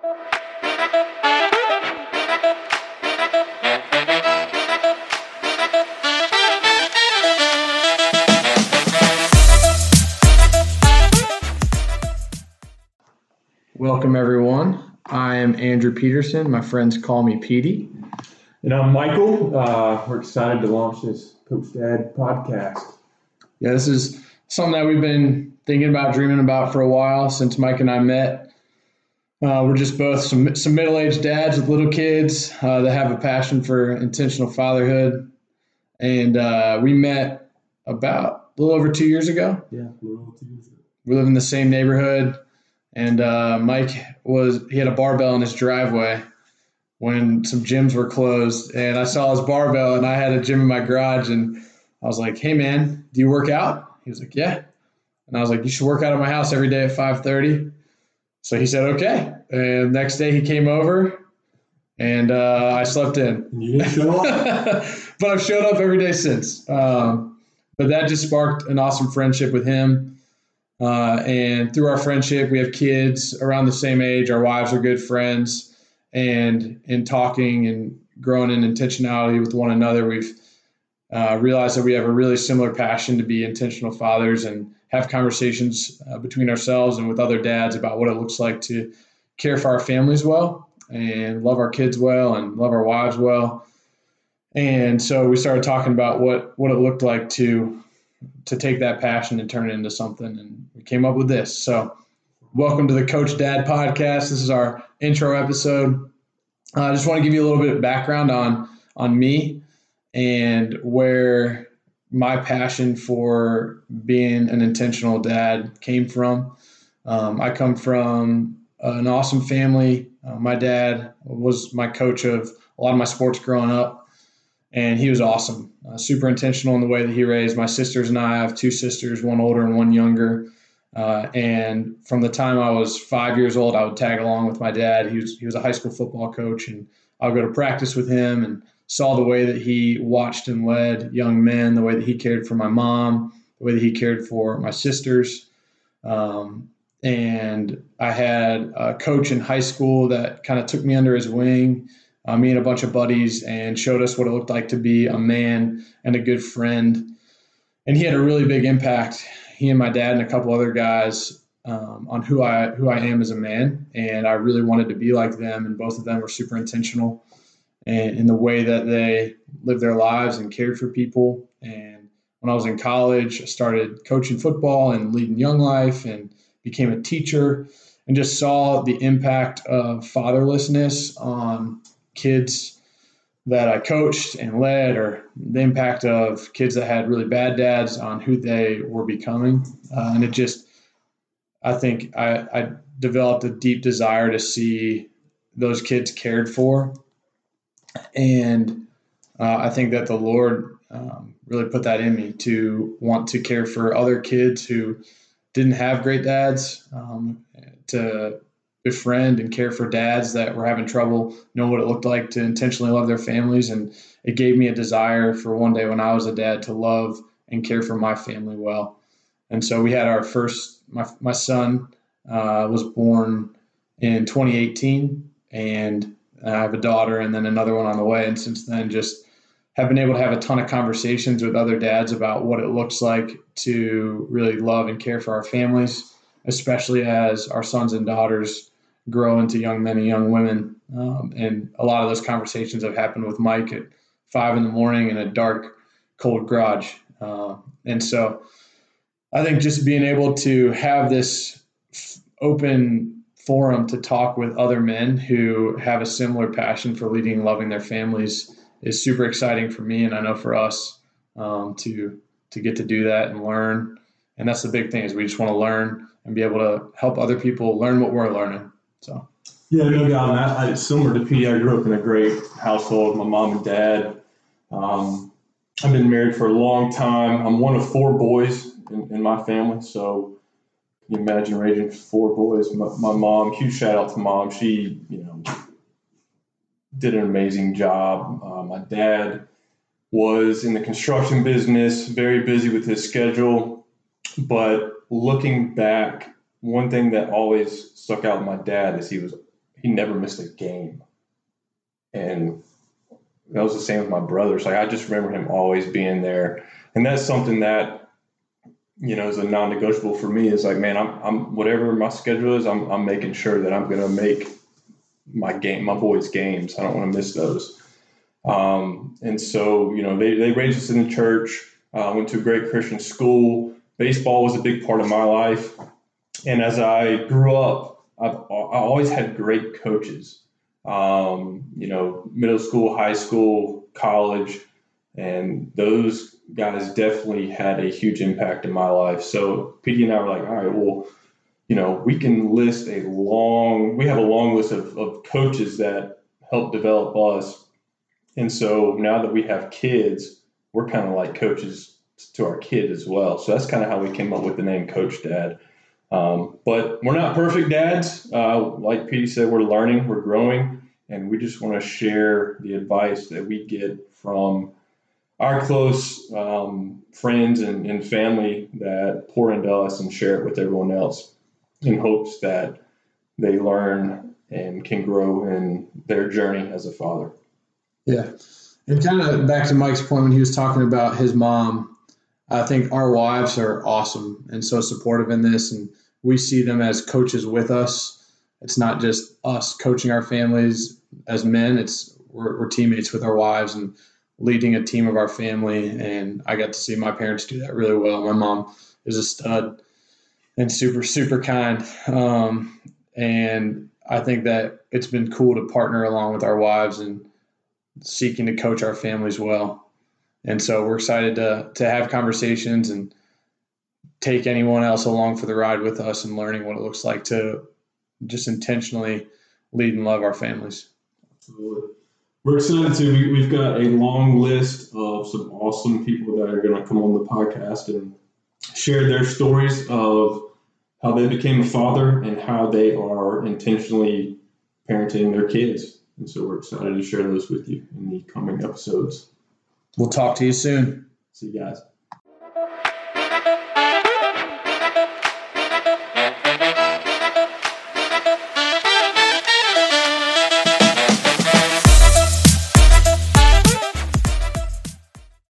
Welcome, everyone. I am Andrew Peterson. My friends call me Petey. And I'm Michael. Uh, we're excited to launch this Coach Dad podcast. Yeah, this is something that we've been thinking about, dreaming about for a while since Mike and I met. Uh, we're just both some, some middle aged dads with little kids uh, that have a passion for intentional fatherhood. And uh, we met about a little over two years ago. Yeah, little over two years ago. We live in the same neighborhood. And uh, Mike was, he had a barbell in his driveway when some gyms were closed. And I saw his barbell and I had a gym in my garage. And I was like, hey, man, do you work out? He was like, yeah. And I was like, you should work out at my house every day at 5.30. So he said, okay. And next day he came over and uh, I slept in. You didn't show up? but I've showed up every day since. Um, but that just sparked an awesome friendship with him. Uh, and through our friendship, we have kids around the same age. Our wives are good friends. And in talking and growing in intentionality with one another, we've uh, realized that we have a really similar passion to be intentional fathers and have conversations uh, between ourselves and with other dads about what it looks like to care for our families well and love our kids well and love our wives well. And so we started talking about what what it looked like to to take that passion and turn it into something. And we came up with this. So, welcome to the Coach Dad podcast. This is our intro episode. Uh, I just want to give you a little bit of background on on me and where my passion for being an intentional dad came from. Um, I come from an awesome family. Uh, my dad was my coach of a lot of my sports growing up, and he was awesome uh, super intentional in the way that he raised my sisters and I. I have two sisters, one older and one younger. Uh, and from the time I was five years old, I would tag along with my dad. He was he was a high school football coach, and I would go to practice with him and saw the way that he watched and led young men, the way that he cared for my mom, the way that he cared for my sisters. Um, and I had a coach in high school that kind of took me under his wing uh, me and a bunch of buddies and showed us what it looked like to be a man and a good friend. And he had a really big impact. He and my dad and a couple other guys um, on who I who I am as a man, and I really wanted to be like them. And both of them were super intentional in the way that they lived their lives and cared for people. And when I was in college, I started coaching football and leading Young Life, and became a teacher, and just saw the impact of fatherlessness on kids that I coached and led, or the impact of kids that had really bad dads on who they were becoming. Uh, and it just, I think I, I developed a deep desire to see those kids cared for. And uh, I think that the Lord um, really put that in me to want to care for other kids who didn't have great dads, um, to befriend and care for dads that were having trouble, know what it looked like to intentionally love their families. And it gave me a desire for one day when I was a dad to love and care for my family well. And so we had our first, my, my son uh, was born in 2018, and I have a daughter and then another one on the way. And since then, just have been able to have a ton of conversations with other dads about what it looks like to really love and care for our families, especially as our sons and daughters grow into young men and young women. Um, and a lot of those conversations have happened with Mike at five in the morning in a dark, cold garage. Uh, and so I think just being able to have this open forum to talk with other men who have a similar passion for leading and loving their families is super exciting for me. And I know for us um, to, to get to do that and learn. And that's the big thing is we just want to learn and be able to help other people learn what we're learning. So. Yeah, no doubt. And I, I, similar to P, I grew up in a great household. My mom and dad. Um, I've been married for a long time. I'm one of four boys in, in my family, so imagine raising four boys. My, my, mom, huge shout out to mom. She, you know, did an amazing job. Uh, my dad was in the construction business, very busy with his schedule. But looking back, one thing that always stuck out with my dad is he was he never missed a game. And that was the same with my brothers. Like I just remember him always being there. And that's something that, you know, is a non-negotiable for me is like, man, I'm, I'm whatever my schedule is, I'm, I'm making sure that I'm going to make my game, my boys games. I don't want to miss those. Um, and so, you know, they, they raised us in the church, uh, went to a great Christian school. Baseball was a big part of my life. And as I grew up, I've, I always had great coaches. Um, you know, middle school, high school, college, and those guys definitely had a huge impact in my life. So Petey and I were like, all right, well, you know, we can list a long, we have a long list of, of coaches that helped develop us. And so now that we have kids, we're kind of like coaches to our kid as well. So that's kind of how we came up with the name Coach Dad. Um, but we're not perfect dads. Uh, like Petey said, we're learning, we're growing, and we just want to share the advice that we get from our close um, friends and, and family that pour into us and share it with everyone else in hopes that they learn and can grow in their journey as a father. Yeah. And kind of back to Mike's point when he was talking about his mom, I think our wives are awesome and so supportive in this. And we see them as coaches with us. It's not just us coaching our families as men, it's we're, we're teammates with our wives and leading a team of our family. And I got to see my parents do that really well. My mom is a stud and super super kind. Um, and I think that it's been cool to partner along with our wives and seeking to coach our families well. And so we're excited to to have conversations and take anyone else along for the ride with us and learning what it looks like to just intentionally lead and love our families. Absolutely. We're excited to. We, have got a long list of some awesome people that are going to come on the podcast and share their stories of how they became a father and how they are intentionally parenting their kids. And so we're excited to share those with you in the coming episodes. We'll talk to you soon. See you guys.